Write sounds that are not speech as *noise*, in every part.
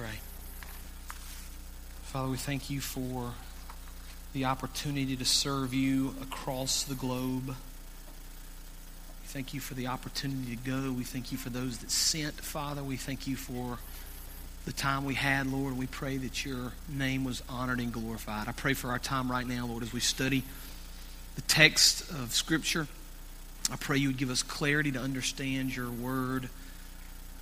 Pray. Father, we thank you for the opportunity to serve you across the globe. We thank you for the opportunity to go. We thank you for those that sent, Father. We thank you for the time we had, Lord. We pray that your name was honored and glorified. I pray for our time right now, Lord, as we study the text of Scripture. I pray you would give us clarity to understand your word.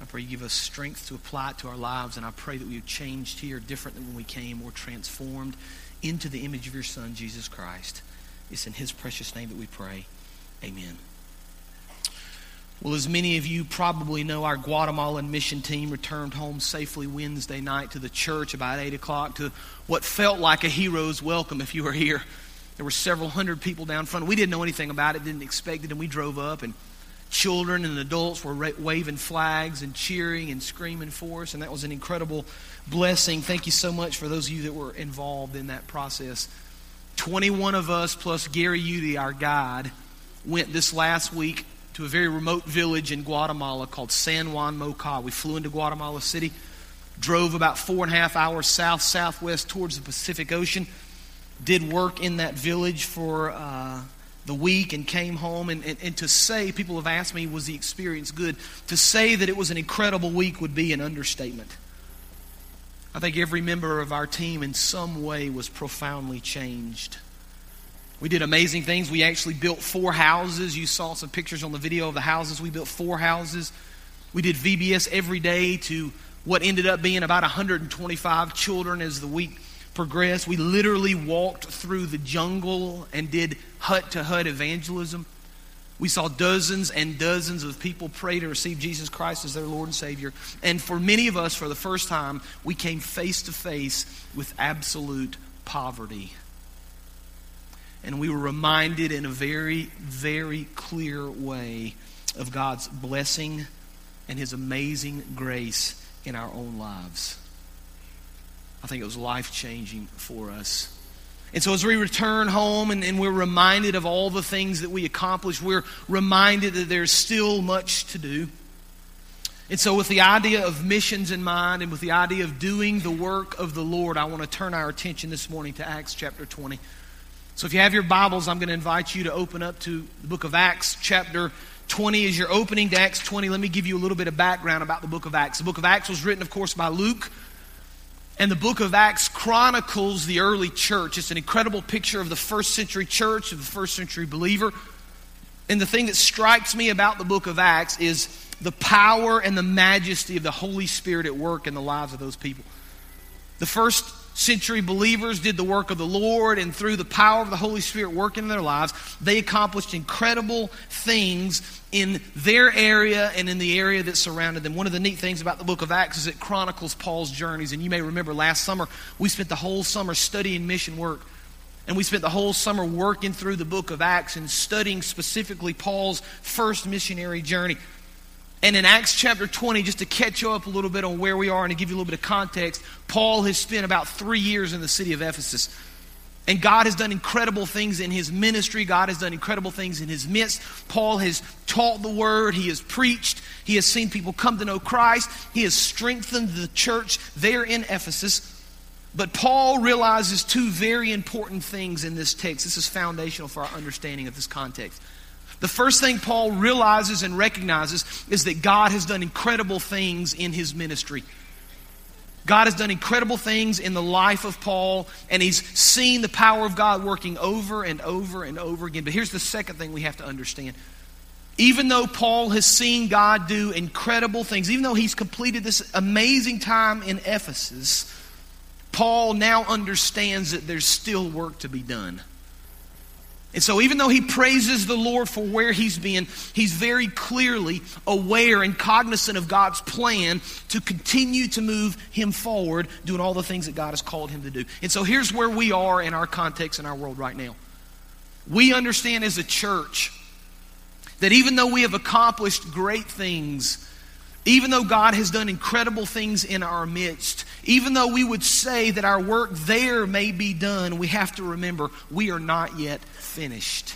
I pray you give us strength to apply it to our lives, and I pray that we have changed here different than when we came, or transformed into the image of your Son, Jesus Christ. It's in his precious name that we pray. Amen. Well, as many of you probably know, our Guatemalan mission team returned home safely Wednesday night to the church about 8 o'clock to what felt like a hero's welcome if you were here. There were several hundred people down front. We didn't know anything about it, didn't expect it, and we drove up and children and adults were waving flags and cheering and screaming for us, and that was an incredible blessing. Thank you so much for those of you that were involved in that process. 21 of us, plus Gary Udy, our guide, went this last week to a very remote village in Guatemala called San Juan Moca. We flew into Guatemala City, drove about four and a half hours south southwest towards the Pacific Ocean, did work in that village for. Uh, the week and came home. And, and, and, to say, people have asked me, was the experience good? To say that it was an incredible week would be an understatement. I think every member of our team in some way was profoundly changed. We did amazing things. We actually built four houses. You saw some pictures on the video of the houses. We built four houses. We did VBS every day to what ended up being about 125 children as the week progressed. We literally walked through the jungle and did hut to hut evangelism. We saw dozens and dozens of people pray to receive Jesus Christ as their Lord and Savior. And for many of us, for the first time, we came face to face with absolute poverty. And we were reminded in a very, very clear way of God's blessing and His amazing grace in our own lives. I think it was life changing for us. And so, as we return home and, and, we're reminded of all the things that we accomplished, we're reminded that there's still much to do. And so, with the idea of missions in mind and with the idea of doing the work of the Lord, I want to turn our attention this morning to Acts chapter 20. So, if you have your Bibles, I'm going to invite you to open up to the book of Acts chapter 20. As you're opening to Acts 20, let me give you a little bit of background about the book of Acts. The book of Acts was written, of course, by Luke. And the book of Acts chronicles the early church. It's an incredible picture of the first century church, of the first century believer. And the thing that strikes me about the book of Acts is the power and the majesty of the Holy Spirit at work in the lives of those people. The first century believers did the work of the Lord, and through the power of the Holy Spirit working in their lives, they accomplished incredible things in their area and in the area that surrounded them. One of the neat things about the book of Acts is it chronicles Paul's journeys. And you may remember last summer, we spent the whole summer studying mission work. And we spent the whole summer working through the book of Acts and studying specifically Paul's first missionary journey. And in Acts chapter 20, just to catch you up a little bit on where we are and to give you a little bit of context, Paul has spent about three years in the city of Ephesus. And God has done incredible things in his ministry. God has done incredible things in his midst. Paul has taught the word. He has preached. He has seen people come to know Christ. He has strengthened the church there in Ephesus. But Paul realizes two very important things in this text. This is foundational for our understanding of this context. The first thing Paul realizes and recognizes is that God has done incredible things in his ministry. God has done incredible things in the life of Paul, and he's seen the power of God working over and over and over again. But here's the second thing we have to understand. Even though Paul has seen God do incredible things, even though he's completed this amazing time in Ephesus, Paul now understands that there's still work to be done. And so, even though he praises the Lord for where he's been, he's very clearly aware and cognizant of God's plan to continue to move him forward, doing all the things that God has called him to do. And so, here's where we are in our context in our world right now. We understand as a church that even though we have accomplished great things, even though God has done incredible things in our midst, even though we would say that our work there may be done, we have to remember we are not yet finished.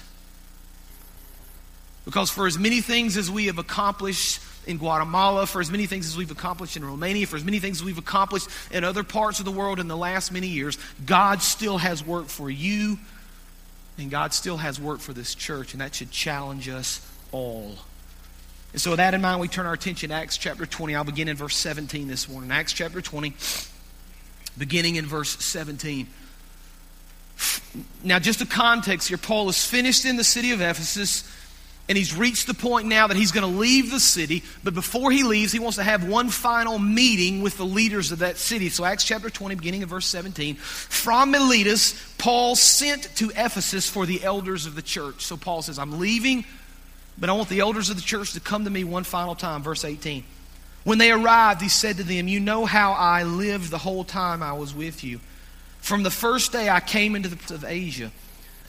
Because for as many things as we have accomplished in Guatemala, for as many things as we've accomplished in Romania, for as many things as we've accomplished in other parts of the world in the last many years, God still has work for you, and God still has work for this church, and that should challenge us all. And so, with that in mind, we turn our attention to Acts chapter 20. I'll begin in verse 17 this morning. Acts chapter 20, beginning in verse 17. Now, just a context here Paul is finished in the city of Ephesus, and he's reached the point now that he's going to leave the city. But before he leaves, he wants to have one final meeting with the leaders of that city. So, Acts chapter 20, beginning of verse 17. From Miletus, Paul sent to Ephesus for the elders of the church. So, Paul says, I'm leaving. But I want the elders of the church to come to me one final time. Verse 18. When they arrived, he said to them, You know how I lived the whole time I was with you. From the first day I came into the of Asia,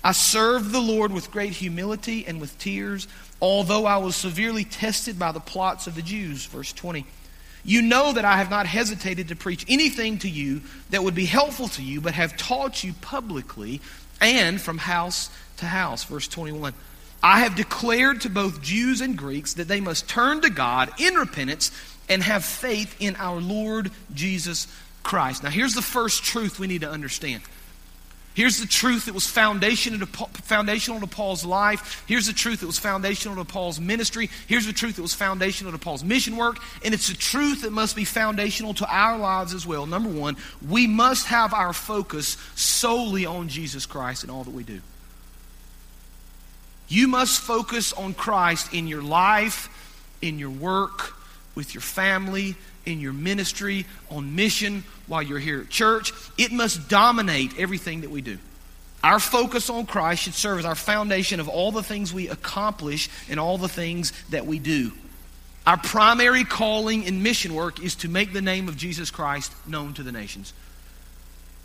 I served the Lord with great humility and with tears, although I was severely tested by the plots of the Jews. Verse 20. You know that I have not hesitated to preach anything to you that would be helpful to you, but have taught you publicly and from house to house. Verse 21. I have declared to both Jews and Greeks that they must turn to God in repentance and have faith in our Lord Jesus Christ. Now, here's the first truth we need to understand. Here's the truth that was foundational to, Paul's life. Here's the truth that was foundational to Paul's ministry. Here's the truth that was foundational to Paul's mission work. And it's the truth that must be foundational to our lives as well. Number one, we must have our focus solely on Jesus Christ in all that we do. You must focus on Christ in your life, in your work, with your family, in your ministry, on mission, while you're here at church. It must dominate everything that we do. Our focus on Christ should serve as our foundation of all the things we accomplish and all the things that we do. Our primary calling in mission work is to make the name of Jesus Christ known to the nations.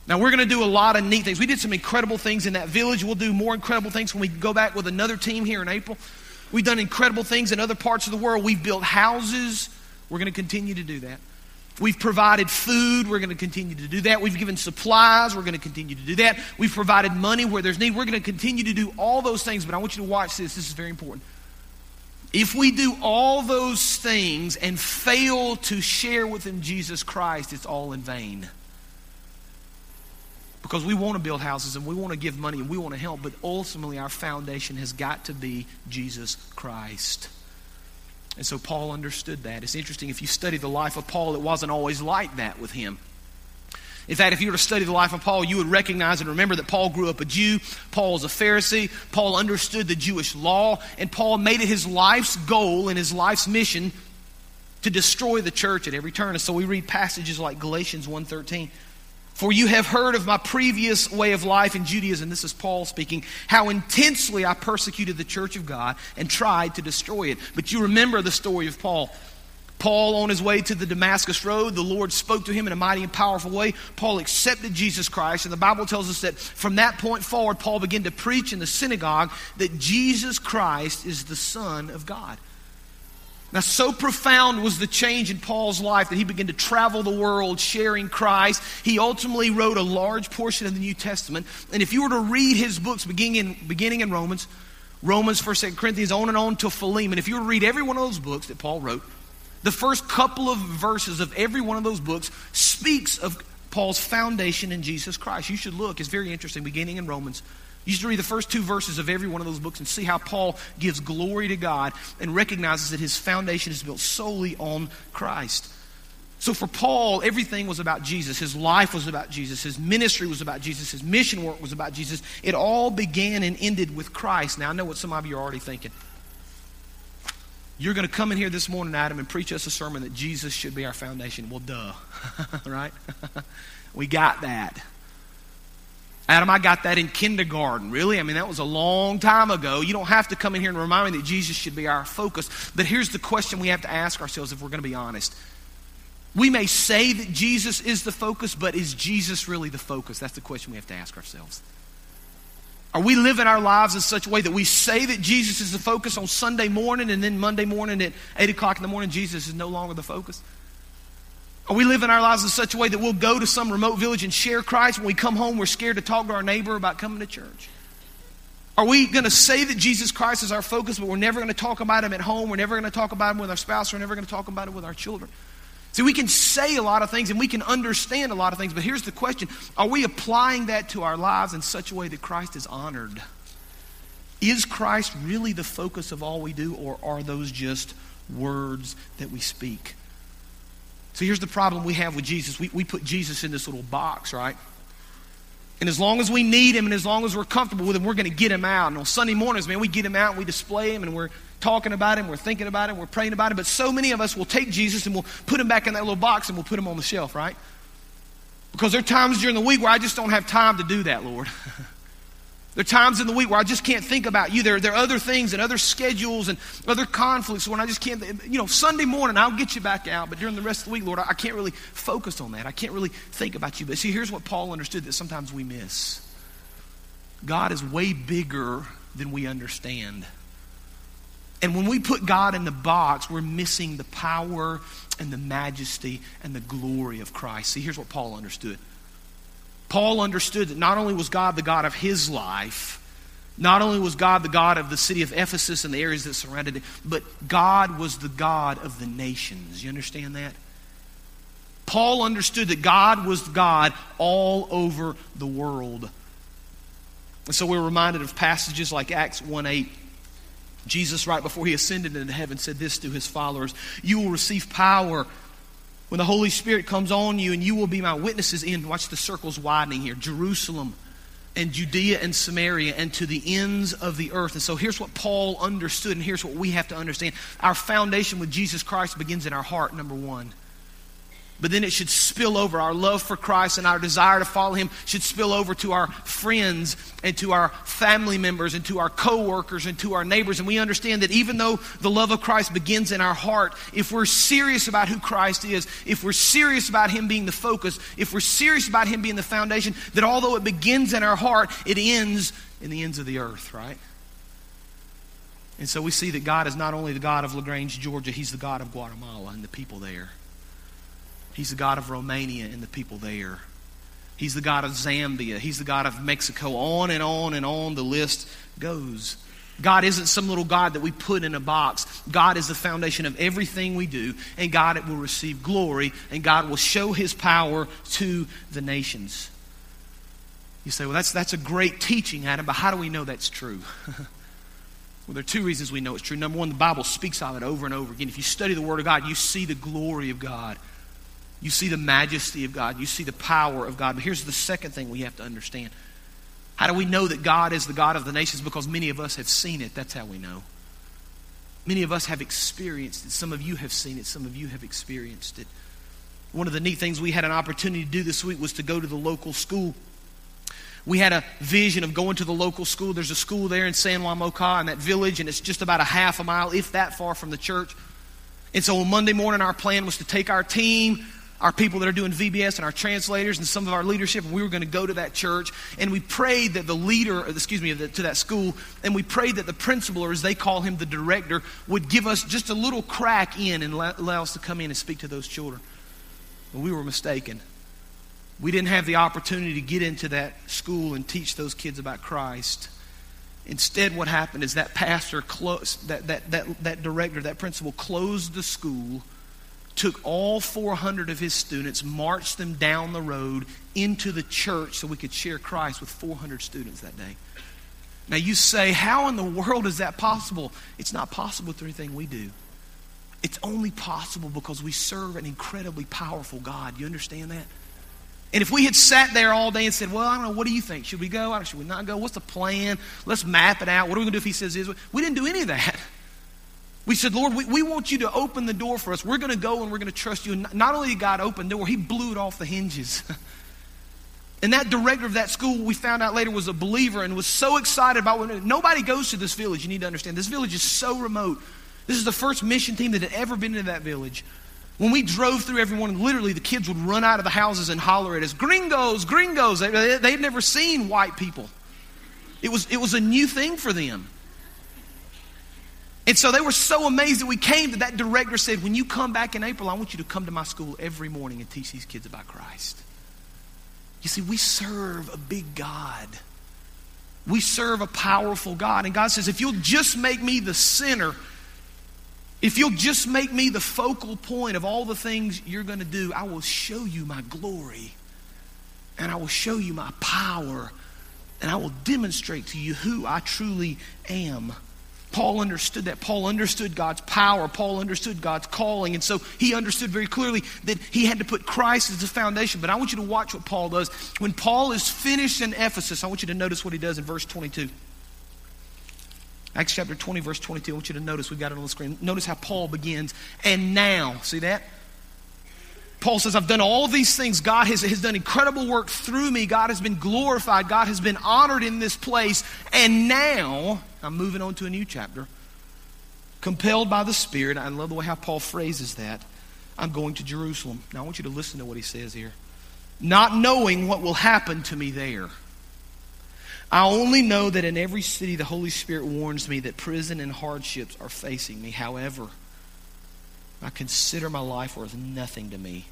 Now, we're going to do a lot of neat things. We did some incredible things in that village. We'll do more incredible things when we go back with another team here in April. We've done incredible things in other parts of the world. We've built houses. We're going to continue to do that. We've provided food. We're going to continue to do that. We've given supplies. We're going to continue to do that. We've provided money where there's need. We're going to continue to do all those things. But I want you to watch this. This is very important. If we do all those things and fail to share with them Jesus Christ, it's all in vain because we want to build houses and we want to give money and we want to help, but ultimately our foundation has got to be Jesus Christ. And so Paul understood that. It's interesting, if you study the life of Paul, it wasn't always like that with him. In fact, if you were to study the life of Paul, you would recognize and remember that Paul grew up a Jew. Paul was a Pharisee. Paul understood the Jewish law. And Paul made it his life's goal and his life's mission to destroy the church at every turn. And so we read passages like Galatians 1.13 For you have heard of my previous way of life in Judaism, this is Paul speaking, how intensely I persecuted the church of God and tried to destroy it. But you remember the story of Paul. Paul, on his way to the Damascus Road, the Lord spoke to him in a mighty and powerful way. Paul accepted Jesus Christ, and the Bible tells us that from that point forward, Paul began to preach in the synagogue that Jesus Christ is the Son of God. Now, so profound was the change in Paul's life that he began to travel the world sharing Christ. He ultimately wrote a large portion of the New Testament. And if you were to read his books beginning in, beginning in Romans, Romans, 1st, 2nd Corinthians, on and on to Philemon, if you were to read every one of those books that Paul wrote, the first couple of verses of every one of those books speaks of Paul's foundation in Jesus Christ. You should look. It's very interesting, beginning in Romans you should read the first two verses of every one of those books and see how Paul gives glory to God and recognizes that his foundation is built solely on Christ. So for Paul, everything was about Jesus. His life was about Jesus. His ministry was about Jesus. His mission work was about Jesus. It all began and ended with Christ. Now, I know what some of you are already thinking. You're going to come in here this morning, Adam, and preach us a sermon that Jesus should be our foundation. Well, duh. *laughs* right? *laughs* we got that. Adam, I got that in kindergarten. Really? I mean, that was a long time ago. You don't have to come in here and remind me that Jesus should be our focus. But here's the question we have to ask ourselves if we're going to be honest. We may say that Jesus is the focus, but is Jesus really the focus? That's the question we have to ask ourselves. Are we living our lives in such a way that we say that Jesus is the focus on Sunday morning and then Monday morning at 8 o'clock in the morning, Jesus is no longer the focus? Are we living our lives in such a way that we'll go to some remote village and share Christ? When we come home, we're scared to talk to our neighbor about coming to church? Are we going to say that Jesus Christ is our focus, but we're never going to talk about him at home? We're never going to talk about him with our spouse. We're never going to talk about him with our children. See, we can say a lot of things and we can understand a lot of things, but here's the question Are we applying that to our lives in such a way that Christ is honored? Is Christ really the focus of all we do, or are those just words that we speak? So here's the problem we have with Jesus. We, we put Jesus in this little box, right? And as long as we need him and as long as we're comfortable with him, we're going to get him out. And on Sunday mornings, man, we get him out and we display him and we're talking about him, we're thinking about him, we're praying about him. But so many of us will take Jesus and we'll put him back in that little box and we'll put him on the shelf, right? Because there are times during the week where I just don't have time to do that, Lord. *laughs* There are times in the week where I just can't think about you. There, there are other things and other schedules and other conflicts when I just can't, you know, Sunday morning I'll get you back out, but during the rest of the week, Lord, I, I can't really focus on that. I can't really think about you. But see, here's what Paul understood that sometimes we miss God is way bigger than we understand. And when we put God in the box, we're missing the power and the majesty and the glory of Christ. See, here's what Paul understood Paul understood that not only was God the God of his life, not only was God the God of the city of Ephesus and the areas that surrounded it, but God was the God of the nations. You understand that? Paul understood that God was God all over the world. And so we're reminded of passages like Acts 1 8. Jesus, right before he ascended into heaven, said this to his followers You will receive power when the Holy Spirit comes on you, and you will be my witnesses in, watch the circles widening here, Jerusalem and Judea and Samaria and to the ends of the earth. And so here's what Paul understood, and here's what we have to understand. Our foundation with Jesus Christ begins in our heart, number one but then it should spill over. Our love for Christ and our desire to follow Him should spill over to our friends and to our family members and to our coworkers and to our neighbors. And we understand that even though the love of Christ begins in our heart, if we're serious about who Christ is, if we're serious about Him being the focus, if we're serious about Him being the foundation, that although it begins in our heart, it ends in the ends of the earth, right? And so we see that God is not only the God of LaGrange, Georgia, He's the God of Guatemala and the people there. He's the God of Romania and the people there. He's the God of Zambia. He's the God of Mexico. On and on and on the list goes. God isn't some little God that we put in a box. God is the foundation of everything we do, and God will receive glory, and God will show his power to the nations. You say, well, that's, that's a great teaching, Adam, but how do we know that's true? *laughs* well, there are two reasons we know it's true. Number one, the Bible speaks of it over and over again. If you study the Word of God, you see the glory of God. You see the majesty of God. You see the power of God. But here's the second thing we have to understand. How do we know that God is the God of the nations? Because many of us have seen it. That's how we know. Many of us have experienced it. Some of you have seen it. Some of you have experienced it. One of the neat things we had an opportunity to do this week was to go to the local school. We had a vision of going to the local school. There's a school there in San Juan Moca in that village, and it's just about a half a mile, if that far, from the church. And so on Monday morning, our plan was to take our team, our people that are doing VBS and our translators and some of our leadership, and we were going to go to that church. And we prayed that the leader, excuse me, to that school, and we prayed that the principal, or as they call him, the director, would give us just a little crack in and allow us to come in and speak to those children. But we were mistaken. We didn't have the opportunity to get into that school and teach those kids about Christ. Instead, what happened is that pastor closed, that, that, that, that director, that principal closed the school took all 400 of his students, marched them down the road into the church so we could share Christ with 400 students that day. Now, you say, how in the world is that possible? It's not possible through anything we do. It's only possible because we serve an incredibly powerful God. You understand that? And if we had sat there all day and said, Well, I don't know, what do you think? Should we go? Should we not go? What's the plan? Let's map it out. What are we going to do if he says this? We didn't do any of that. We said, Lord, we, we want you to open the door for us. We're going to go and we're going to trust you. And not only did God open the door, He blew it off the hinges. *laughs* and that director of that school, we found out later, was a believer and was so excited about what nobody goes to this village. You need to understand. This village is so remote. This is the first mission team that had ever been to that village. When we drove through every morning, literally the kids would run out of the houses and holler at us, gringos, gringos. They, they, they had never seen white people. It was, it was a new thing for them. And so they were so amazed that we came that that director said, When you come back in April, I want you to come to my school every morning and teach these kids about Christ. You see, we serve a big God. We serve a powerful God. And God says, If you'll just make me the center, if you'll just make me the focal point of all the things you're going to do, I will show you my glory. And I will show you my power. And I will demonstrate to you who I truly am. Paul understood that. Paul understood God's power. Paul understood God's calling. And so he understood very clearly that he had to put Christ as the foundation. But I want you to watch what Paul does. When Paul is finished in Ephesus, I want you to notice what he does in verse 22. Acts chapter 20, verse 22. I want you to notice, we've got it on the screen. Notice how Paul begins. And now, see that? Paul says, I've done all these things. God has, has done incredible work through me. God has been glorified. God has been honored in this place. And now, I'm moving on to a new chapter. Compelled by the Spirit, I love the way how Paul phrases that. I'm going to Jerusalem. Now, I want you to listen to what he says here. Not knowing what will happen to me there. I only know that in every city the Holy Spirit warns me that prison and hardships are facing me. However, I consider my life worth nothing to me.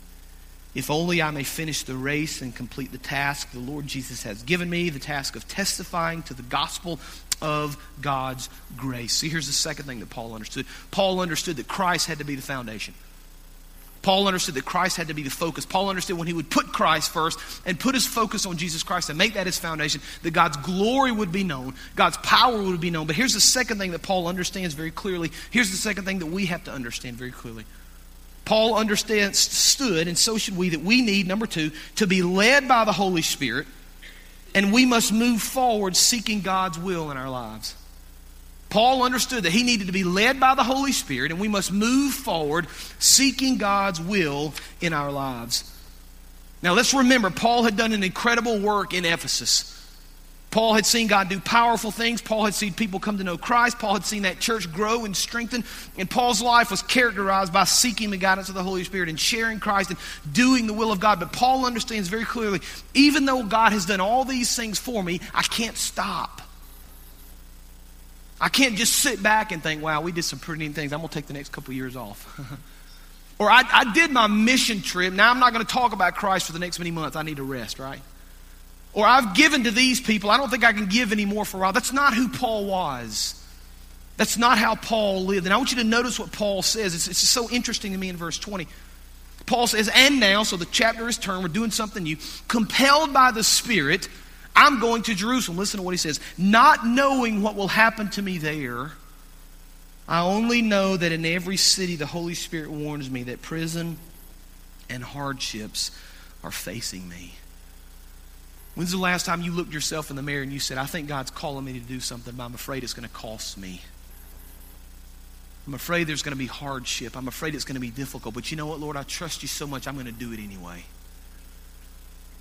If only I may finish the race and complete the task the Lord Jesus has given me, the task of testifying to the gospel of God's grace. See, here's the second thing that Paul understood. Paul understood that Christ had to be the foundation. Paul understood that Christ had to be the focus. Paul understood when he would put Christ first and put his focus on Jesus Christ and make that his foundation, that God's glory would be known, God's power would be known. But here's the second thing that Paul understands very clearly. Here's the second thing that we have to understand very clearly. Paul understands, stood, and so should we, that we need, number two, to be led by the Holy Spirit, and we must move forward seeking God's will in our lives. Paul understood that he needed to be led by the Holy Spirit, and we must move forward seeking God's will in our lives. Now, let's remember, Paul had done an incredible work in Ephesus. Paul had seen God do powerful things. Paul had seen people come to know Christ. Paul had seen that church grow and strengthen. And Paul's life was characterized by seeking the guidance of the Holy Spirit and sharing Christ and doing the will of God. But Paul understands very clearly even though God has done all these things for me, I can't stop. I can't just sit back and think, wow, we did some pretty neat things. I'm going to take the next couple years off. *laughs* or I, I did my mission trip. Now I'm not going to talk about Christ for the next many months. I need to rest, right? Or I've given to these people. I don't think I can give any more for a while. That's not who Paul was. That's not how Paul lived. And I want you to notice what Paul says. It's, it's so interesting to me in verse 20. Paul says, and now, so the chapter is turned, we're doing something new. Compelled by the Spirit, I'm going to Jerusalem. Listen to what he says. Not knowing what will happen to me there, I only know that in every city the Holy Spirit warns me that prison and hardships are facing me. When's the last time you looked yourself in the mirror and you said, I think God's calling me to do something, but I'm afraid it's going to cost me? I'm afraid there's going to be hardship. I'm afraid it's going to be difficult. But you know what, Lord? I trust you so much, I'm going to do it anyway.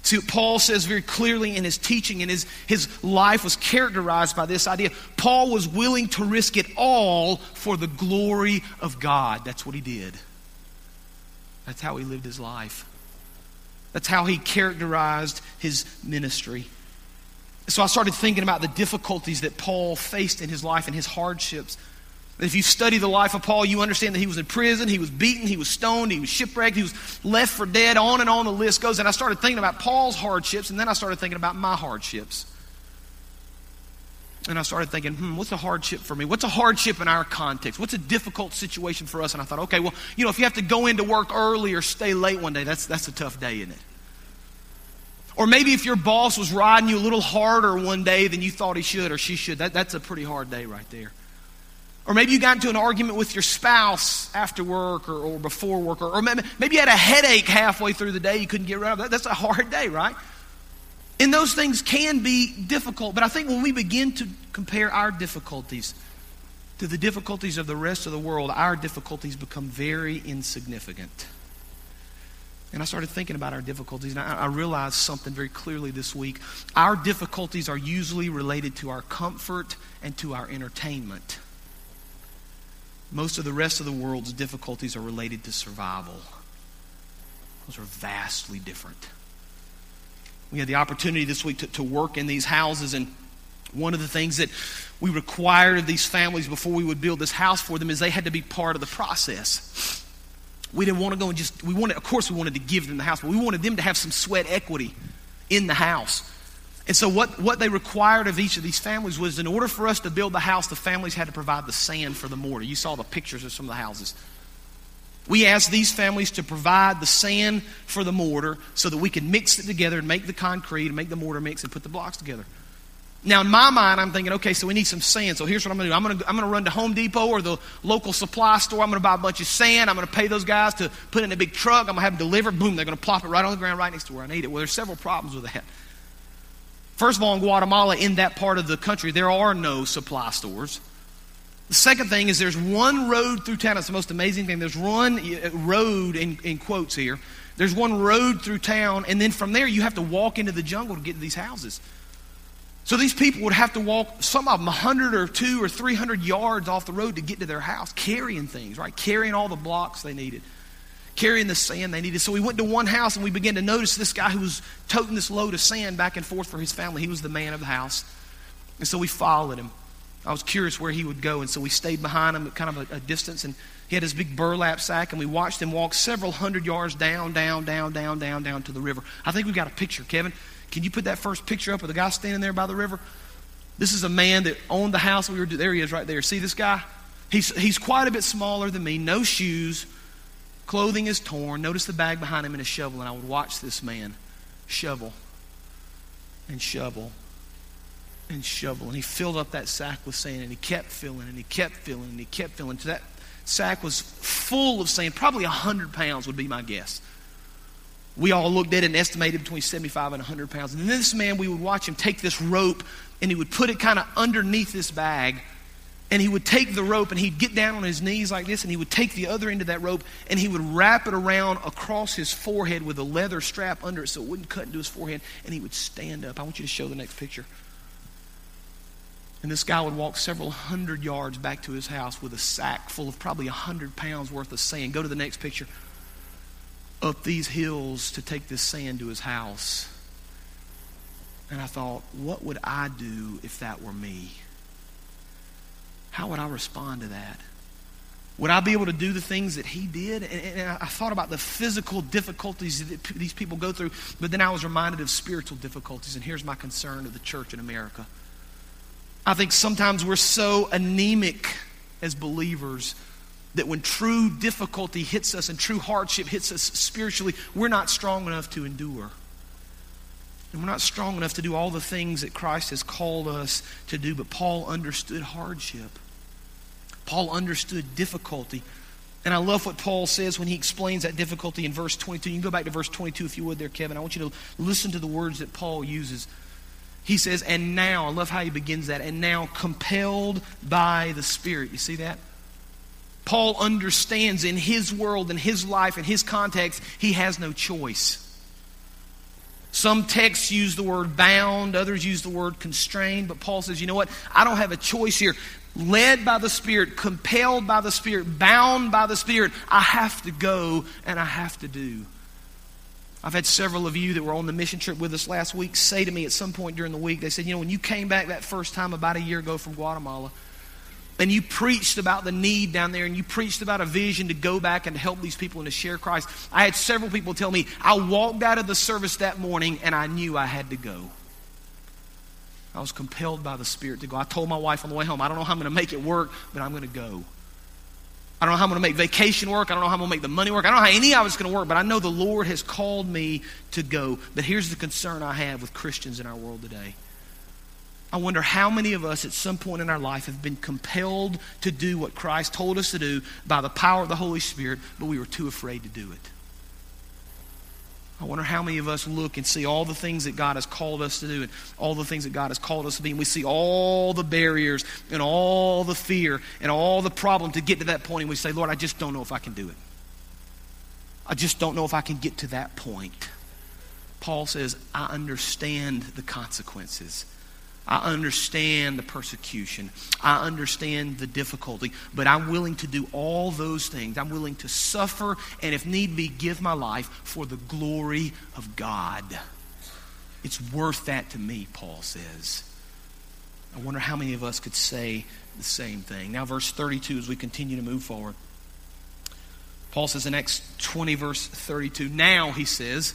See, Paul says very clearly in his teaching, and his, his life was characterized by this idea. Paul was willing to risk it all for the glory of God. That's what he did. That's how he lived his life. That's how he characterized his ministry. So I started thinking about the difficulties that Paul faced in his life and his hardships. If you study the life of Paul, you understand that he was in prison, he was beaten, he was stoned, he was shipwrecked, he was left for dead, on and on the list goes. And I started thinking about Paul's hardships, and then I started thinking about my hardships. And I started thinking, hmm, what's a hardship for me? What's a hardship in our context? What's a difficult situation for us? And I thought, okay, well, you know, if you have to go into work early or stay late one day, that's, that's a tough day, isn't it? Or maybe if your boss was riding you a little harder one day than you thought he should or she should, that, that's a pretty hard day right there. Or maybe you got into an argument with your spouse after work or, or before work, or, or maybe, maybe, you had a headache halfway through the day you couldn't get rid of. That, that's a hard day, right? And those things can be difficult, but I think when we begin to compare our difficulties to the difficulties of the rest of the world, our difficulties become very insignificant. And I started thinking about our difficulties, and I, I realized something very clearly this week. Our difficulties are usually related to our comfort and to our entertainment. Most of the rest of the world's difficulties are related to survival. Those are vastly different. We had the opportunity this week to, to work in these houses, and one of the things that we required of these families before we would build this house for them is they had to be part of the process. We didn't want to go and just, we wanted, of course, we wanted to give them the house, but we wanted them to have some sweat equity in the house. And so, what, what they required of each of these families was in order for us to build the house, the families had to provide the sand for the mortar. You saw the pictures of some of the houses. We asked these families to provide the sand for the mortar so that we could mix it together and make the concrete and make the mortar mix and put the blocks together. Now, in my mind, I'm thinking, okay, so we need some sand. So here's what I'm going to do I'm going to, I'm going to run to Home Depot or the local supply store. I'm going to buy a bunch of sand. I'm going to pay those guys to put it in a big truck. I'm going to have them deliver. Boom, they're going to plop it right on the ground right next to where I need it. Well, there's several problems with that. First of all, in Guatemala, in that part of the country, there are no supply stores. The second thing is there's one road through town. It's the most amazing thing. There's one uh, road, in, in quotes here. There's one road through town, and then from there you have to walk into the jungle to get to these houses. So these people would have to walk, some of them, 100 or 2 or 300 yards off the road to get to their house, carrying things, right? Carrying all the blocks they needed carrying the sand they needed. So we went to one house and we began to notice this guy who was toting this load of sand back and forth for his family. He was the man of the house. And so we followed him. I was curious where he would go, and so we stayed behind him at kind of a, a distance. And he had his big burlap sack, and we watched him walk several hundred yards down, down, down, down, down, down to the river. I think we've got a picture, Kevin. Can you put that first picture up of the guy standing there by the river? This is a man that owned the house. We were there. He is right there. See this guy? He's he's quite a bit smaller than me. No shoes, Clothing is torn. Notice the bag behind him and a shovel. And I would watch this man shovel and shovel and shovel. And he filled up that sack with sand and he kept filling and he kept filling and he kept filling. So that sack was full of sand. Probably 100 pounds would be my guess. We all looked at it and estimated between 75 and 100 pounds. And then this man, we would watch him take this rope and he would put it kind of underneath this bag and he would take the rope and he'd get down on his knees like this and he would take the other end of that rope and he would wrap it around across his forehead with a leather strap under it so it wouldn't cut into his forehead and he would stand up. I want you to show the next picture. And this guy would walk several hundred yards back to his house with a sack full of probably a hundred pounds worth of sand. Go to the next picture. Up these hills to take this sand to his house. And I thought, what would I do if that were me? How would I respond to that? Would I be able to do the things that he did? And, and I thought about the physical difficulties that these people go through, but then I was reminded of spiritual difficulties. And here's my concern of the church in America. I think sometimes we're so anemic as believers that when true difficulty hits us and true hardship hits us spiritually, we're not strong enough to endure. And we're not strong enough to do all the things that Christ has called us to do. But Paul understood hardship. Paul understood difficulty. And I love what Paul says when he explains that difficulty in verse 22. You can go back to verse 22 if you would there, Kevin. I want you to listen to the words that Paul uses. He says, and now, I love how he begins that, and now compelled by the Spirit. You see that? Paul understands in his world, in his life, in his context, he has no choice. Some texts use the word bound, others use the word constrained, but Paul says, you know what? I don't have a choice here. Led by the Spirit, compelled by the Spirit, bound by the Spirit, I have to go and I have to do. I've had several of you that were on the mission trip with us last week say to me at some point during the week, they said, you know, when you came back that first time about a year ago from Guatemala, and you preached about the need down there and you preached about a vision to go back and help these people and to share Christ. I had several people tell me, I walked out of the service that morning and I knew I had to go. I was compelled by the Spirit to go. I told my wife on the way home, I don't know how I'm going to make it work, but I'm going to go. I don't know how I'm going to make vacation work. I don't know how I'm going to make the money work. I don't know how any of it's going to work, but I know the Lord has called me to go. But here's the concern I have with Christians in our world today I wonder how many of us at some point in our life have been compelled to do what Christ told us to do by the power of the Holy Spirit, but we were too afraid to do it. I wonder how many of us look and see all the things that God has called us to do and all the things that God has called us to be. And we see all the barriers and all the fear and all the problem to get to that point. And we say, Lord, I just don't know if I can do it. I just don't know if I can get to that point. Paul says, I understand the consequences. I understand the persecution. I understand the difficulty. But I'm willing to do all those things. I'm willing to suffer and, if need be, give my life for the glory of God. It's worth that to me, Paul says. I wonder how many of us could say the same thing. Now, verse 32, as we continue to move forward. Paul says in Acts 20, verse 32, now, he says,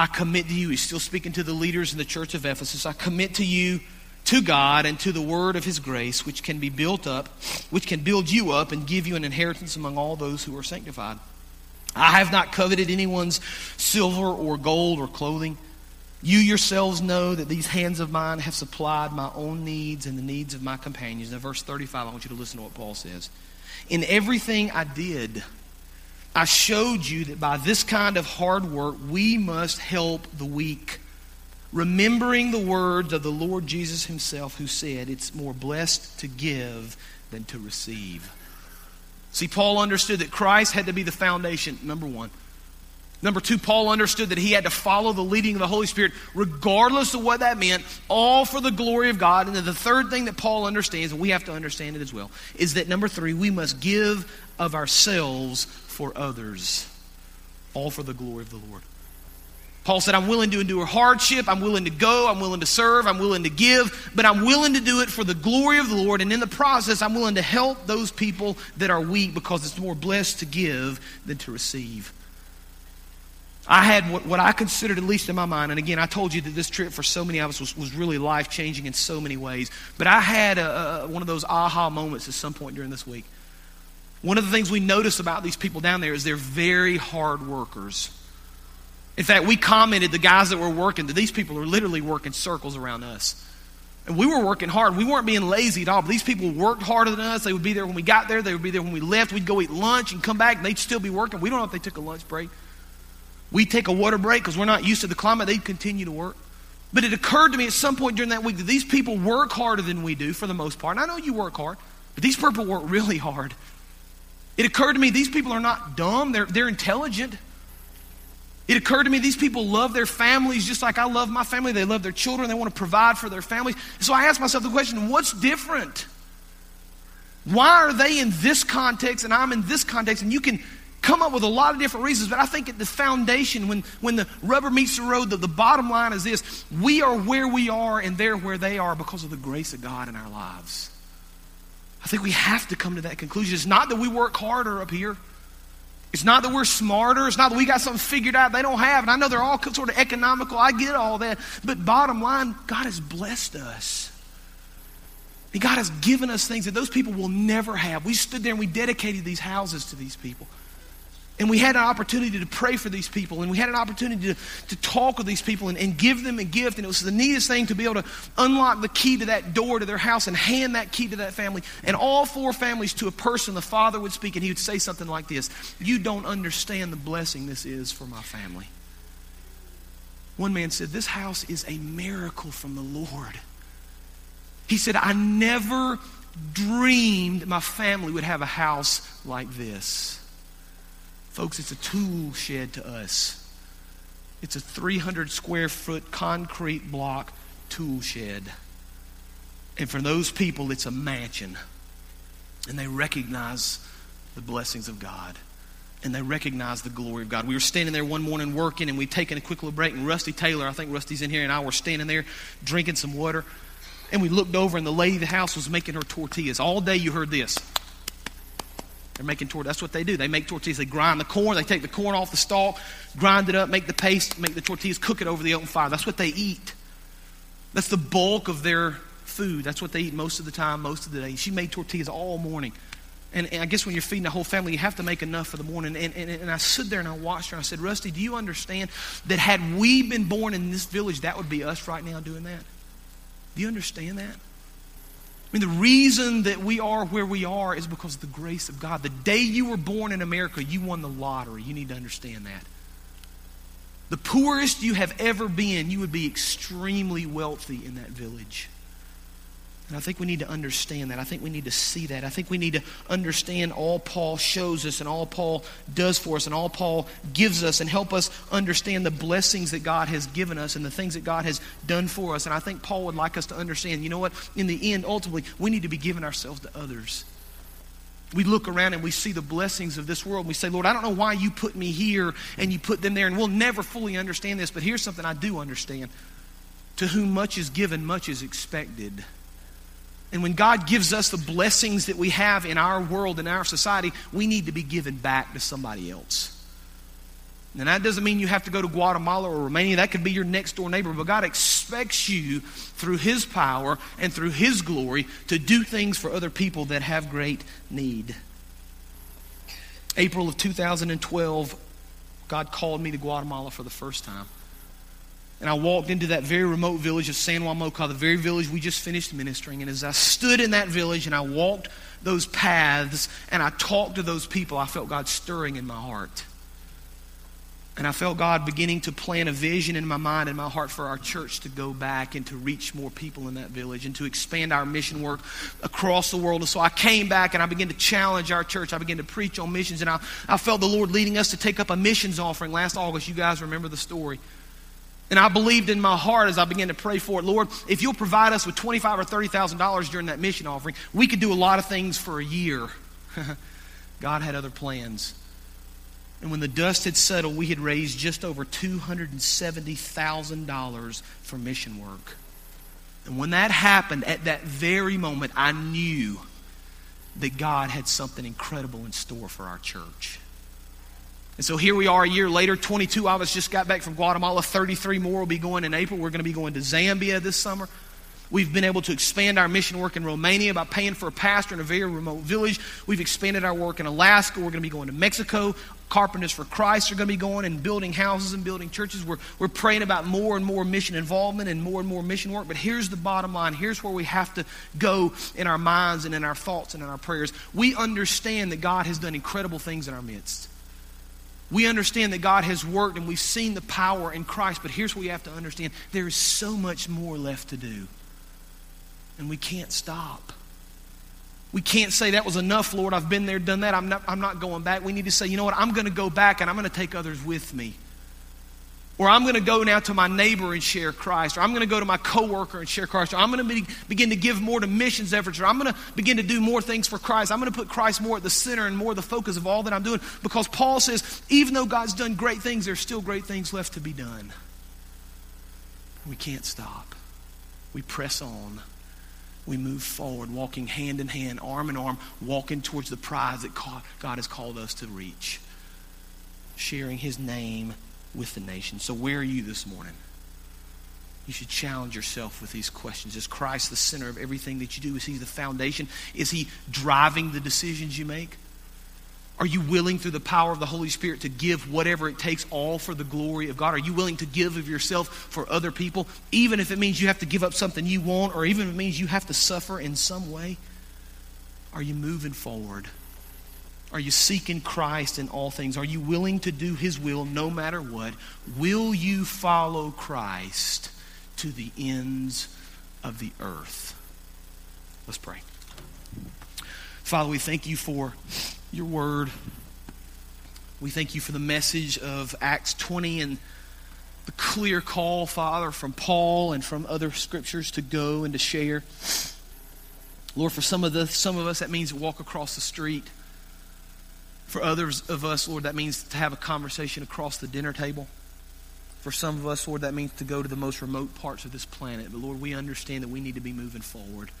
I commit to you. He's still speaking to the leaders in the church of Ephesus. I commit to you to God and to the word of his grace, which can be built up, which can build you up and give you an inheritance among all those who are sanctified. I have not coveted anyone's silver or gold or clothing. You yourselves know that these hands of mine have supplied my own needs and the needs of my companions. Now, verse 35, I want you to listen to what Paul says. In everything I did, I showed you that by this kind of hard work, we must help the weak. Remembering the words of the Lord Jesus himself, who said, It's more blessed to give than to receive. See, Paul understood that Christ had to be the foundation, number one. Number two, Paul understood that he had to follow the leading of the Holy Spirit, regardless of what that meant, all for the glory of God. And then the third thing that Paul understands, and we have to understand it as well, is that number three, we must give of ourselves for others, all for the glory of the Lord. Paul said, I'm willing to endure hardship. I'm willing to go. I'm willing to serve. I'm willing to give. But I'm willing to do it for the glory of the Lord. And in the process, I'm willing to help those people that are weak because it's more blessed to give than to receive. I had what, what I considered, at least in my mind, and again, I told you that this trip for so many of us was, was really life changing in so many ways. But I had a, a, one of those aha moments at some point during this week. One of the things we notice about these people down there is they're very hard workers. In fact, we commented, the guys that were working, that these people are literally working circles around us. And we were working hard. We weren't being lazy at all. But these people worked harder than us. They would be there when we got there. They would be there when we left. We'd go eat lunch and come back, and they'd still be working. We don't know if they took a lunch break. We'd take a water break because we're not used to the climate. They'd continue to work. But it occurred to me at some point during that week that these people work harder than we do for the most part. And I know you work hard, but these people work really hard. It occurred to me these people are not dumb, they're, they're intelligent. It occurred to me these people love their families just like I love my family. They love their children, they want to provide for their families. So I asked myself the question what's different? Why are they in this context and I'm in this context? And you can come up with a lot of different reasons, but I think at the foundation, when, when the rubber meets the road, the, the bottom line is this we are where we are and they're where they are because of the grace of God in our lives. I think we have to come to that conclusion. It's not that we work harder up here. It's not that we're smarter. It's not that we got something figured out they don't have. And I know they're all sort of economical. I get all that. But bottom line, God has blessed us. God has given us things that those people will never have. We stood there and we dedicated these houses to these people. And we had an opportunity to pray for these people, and we had an opportunity to, to talk with these people and, and give them a gift. And it was the neatest thing to be able to unlock the key to that door to their house and hand that key to that family. And all four families to a person, the father would speak, and he would say something like this You don't understand the blessing this is for my family. One man said, This house is a miracle from the Lord. He said, I never dreamed my family would have a house like this. Folks, it's a tool shed to us. It's a 300 square foot concrete block tool shed. And for those people, it's a mansion. And they recognize the blessings of God. And they recognize the glory of God. We were standing there one morning working, and we'd taken a quick little break. And Rusty Taylor, I think Rusty's in here, and I were standing there drinking some water. And we looked over, and the lady of the house was making her tortillas. All day you heard this. They're making tortillas. That's what they do. They make tortillas. They grind the corn. They take the corn off the stalk, grind it up, make the paste, make the tortillas, cook it over the open fire. That's what they eat. That's the bulk of their food. That's what they eat most of the time, most of the day. She made tortillas all morning. And, and I guess when you're feeding a whole family, you have to make enough for the morning. And, and, and I stood there and I watched her. And I said, Rusty, do you understand that had we been born in this village, that would be us right now doing that? Do you understand that? I mean, the reason that we are where we are is because of the grace of God. The day you were born in America, you won the lottery. You need to understand that. The poorest you have ever been, you would be extremely wealthy in that village. And I think we need to understand that. I think we need to see that. I think we need to understand all Paul shows us and all Paul does for us and all Paul gives us and help us understand the blessings that God has given us and the things that God has done for us. And I think Paul would like us to understand, you know what? In the end, ultimately, we need to be giving ourselves to others. We look around and we see the blessings of this world. We say, Lord, I don't know why you put me here and you put them there. And we'll never fully understand this, but here's something I do understand. To whom much is given, much is expected. And when God gives us the blessings that we have in our world, in our society, we need to be given back to somebody else. And that doesn't mean you have to go to Guatemala or Romania. That could be your next door neighbor. But God expects you, through His power and through His glory, to do things for other people that have great need. April of 2012, God called me to Guatemala for the first time. And I walked into that very remote village of San Juan Moca, the very village we just finished ministering. And as I stood in that village and I walked those paths and I talked to those people, I felt God stirring in my heart. And I felt God beginning to plant a vision in my mind and my heart for our church to go back and to reach more people in that village and to expand our mission work across the world. And so I came back and I began to challenge our church. I began to preach on missions. And I, I felt the Lord leading us to take up a missions offering last August. You guys remember the story. And I believed in my heart as I began to pray for it, Lord, if you'll provide us with twenty-five or thirty thousand dollars during that mission offering, we could do a lot of things for a year. *laughs* God had other plans. And when the dust had settled, we had raised just over $270,000 for mission work. And when that happened, at that very moment, I knew that God had something incredible in store for our church. And so here we are a year later. 22 of us just got back from Guatemala. 33 more will be going in April. We're going to be going to Zambia this summer. We've been able to expand our mission work in Romania by paying for a pastor in a very remote village. We've expanded our work in Alaska. We're going to be going to Mexico. Carpenters for Christ are going to be going and building houses and building churches. We're, we're praying about more and more mission involvement and more and more mission work. But here's the bottom line. Here's where we have to go in our minds and in our thoughts and in our prayers. We understand that God has done incredible things in our midst. We understand that God has worked and we've seen the power in Christ, but here's what we have to understand there is so much more left to do. And we can't stop. We can't say, That was enough, Lord. I've been there, done that. I'm not, I'm not going back. We need to say, You know what? I'm going to go back and I'm going to take others with me. Or I'm going to go now to my neighbor and share Christ. Or I'm going to go to my coworker and share Christ. Or I'm going to be, begin to give more to missions efforts. Or I'm going to begin to do more things for Christ. I'm going to put Christ more at the center and more the focus of all that I'm doing. Because Paul says, even though God's done great things, there's still great things left to be done. We can't stop. We press on. We move forward, walking hand in hand, arm in arm, walking towards the prize that God has called us to reach. Sharing his name with the nation. So, where are you this morning? You should challenge yourself with these questions. Is Christ the center of everything that you do? Is He the foundation? Is He driving the decisions you make? Are you willing, through the power of the Holy Spirit, to give whatever it takes, all for the glory of God? Are you willing to give of yourself for other people, even if it means you have to give up something you want, or even if it means you have to suffer in some way? Are you moving forward? Are you seeking Christ in all things? Are you willing to do His will no matter what? Will you follow Christ to the ends of the earth? Let's pray. Father, we thank you for your word. We thank you for the message of Acts 20 and the clear call, Father, from Paul and from other scriptures to go and to share. Lord, for some of the some of us that means walk across the street. For others of us, Lord, that means to have a conversation across the dinner table. For some of us, Lord, that means to go to the most remote parts of this planet. But Lord, we understand that we need to be moving forward.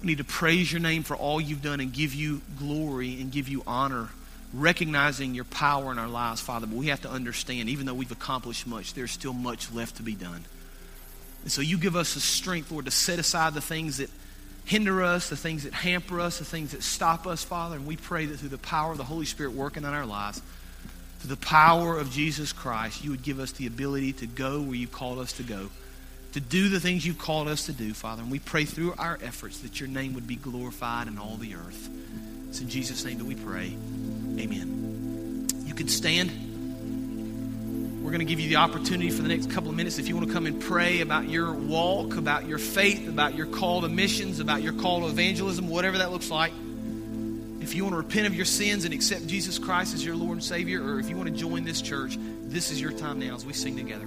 We need to praise your name for all you've done and give you glory and give you honor, recognizing your power in our lives, Father. But we have to understand, even though we've accomplished much, there's still much left to be done. And so you give us the strength, Lord, to set aside the things that hinder us, the things that hamper us, the things that stop us, Father. And we pray that through the power of the Holy Spirit working in our lives, through the power of Jesus Christ, you would give us the ability to go where you've called us to go, to do the things you've called us to do, Father. And we pray through our efforts that your name would be glorified in all the earth. It's in Jesus' name that we pray. Amen. You can stand. We're going to give you the opportunity for the next couple of minutes if you want to come and pray about your walk, about your faith, about your call to missions, about your call to evangelism, whatever that looks like. If you want to repent of your sins and accept Jesus Christ as your Lord and Savior, or if you want to join this church, this is your time now as we sing together.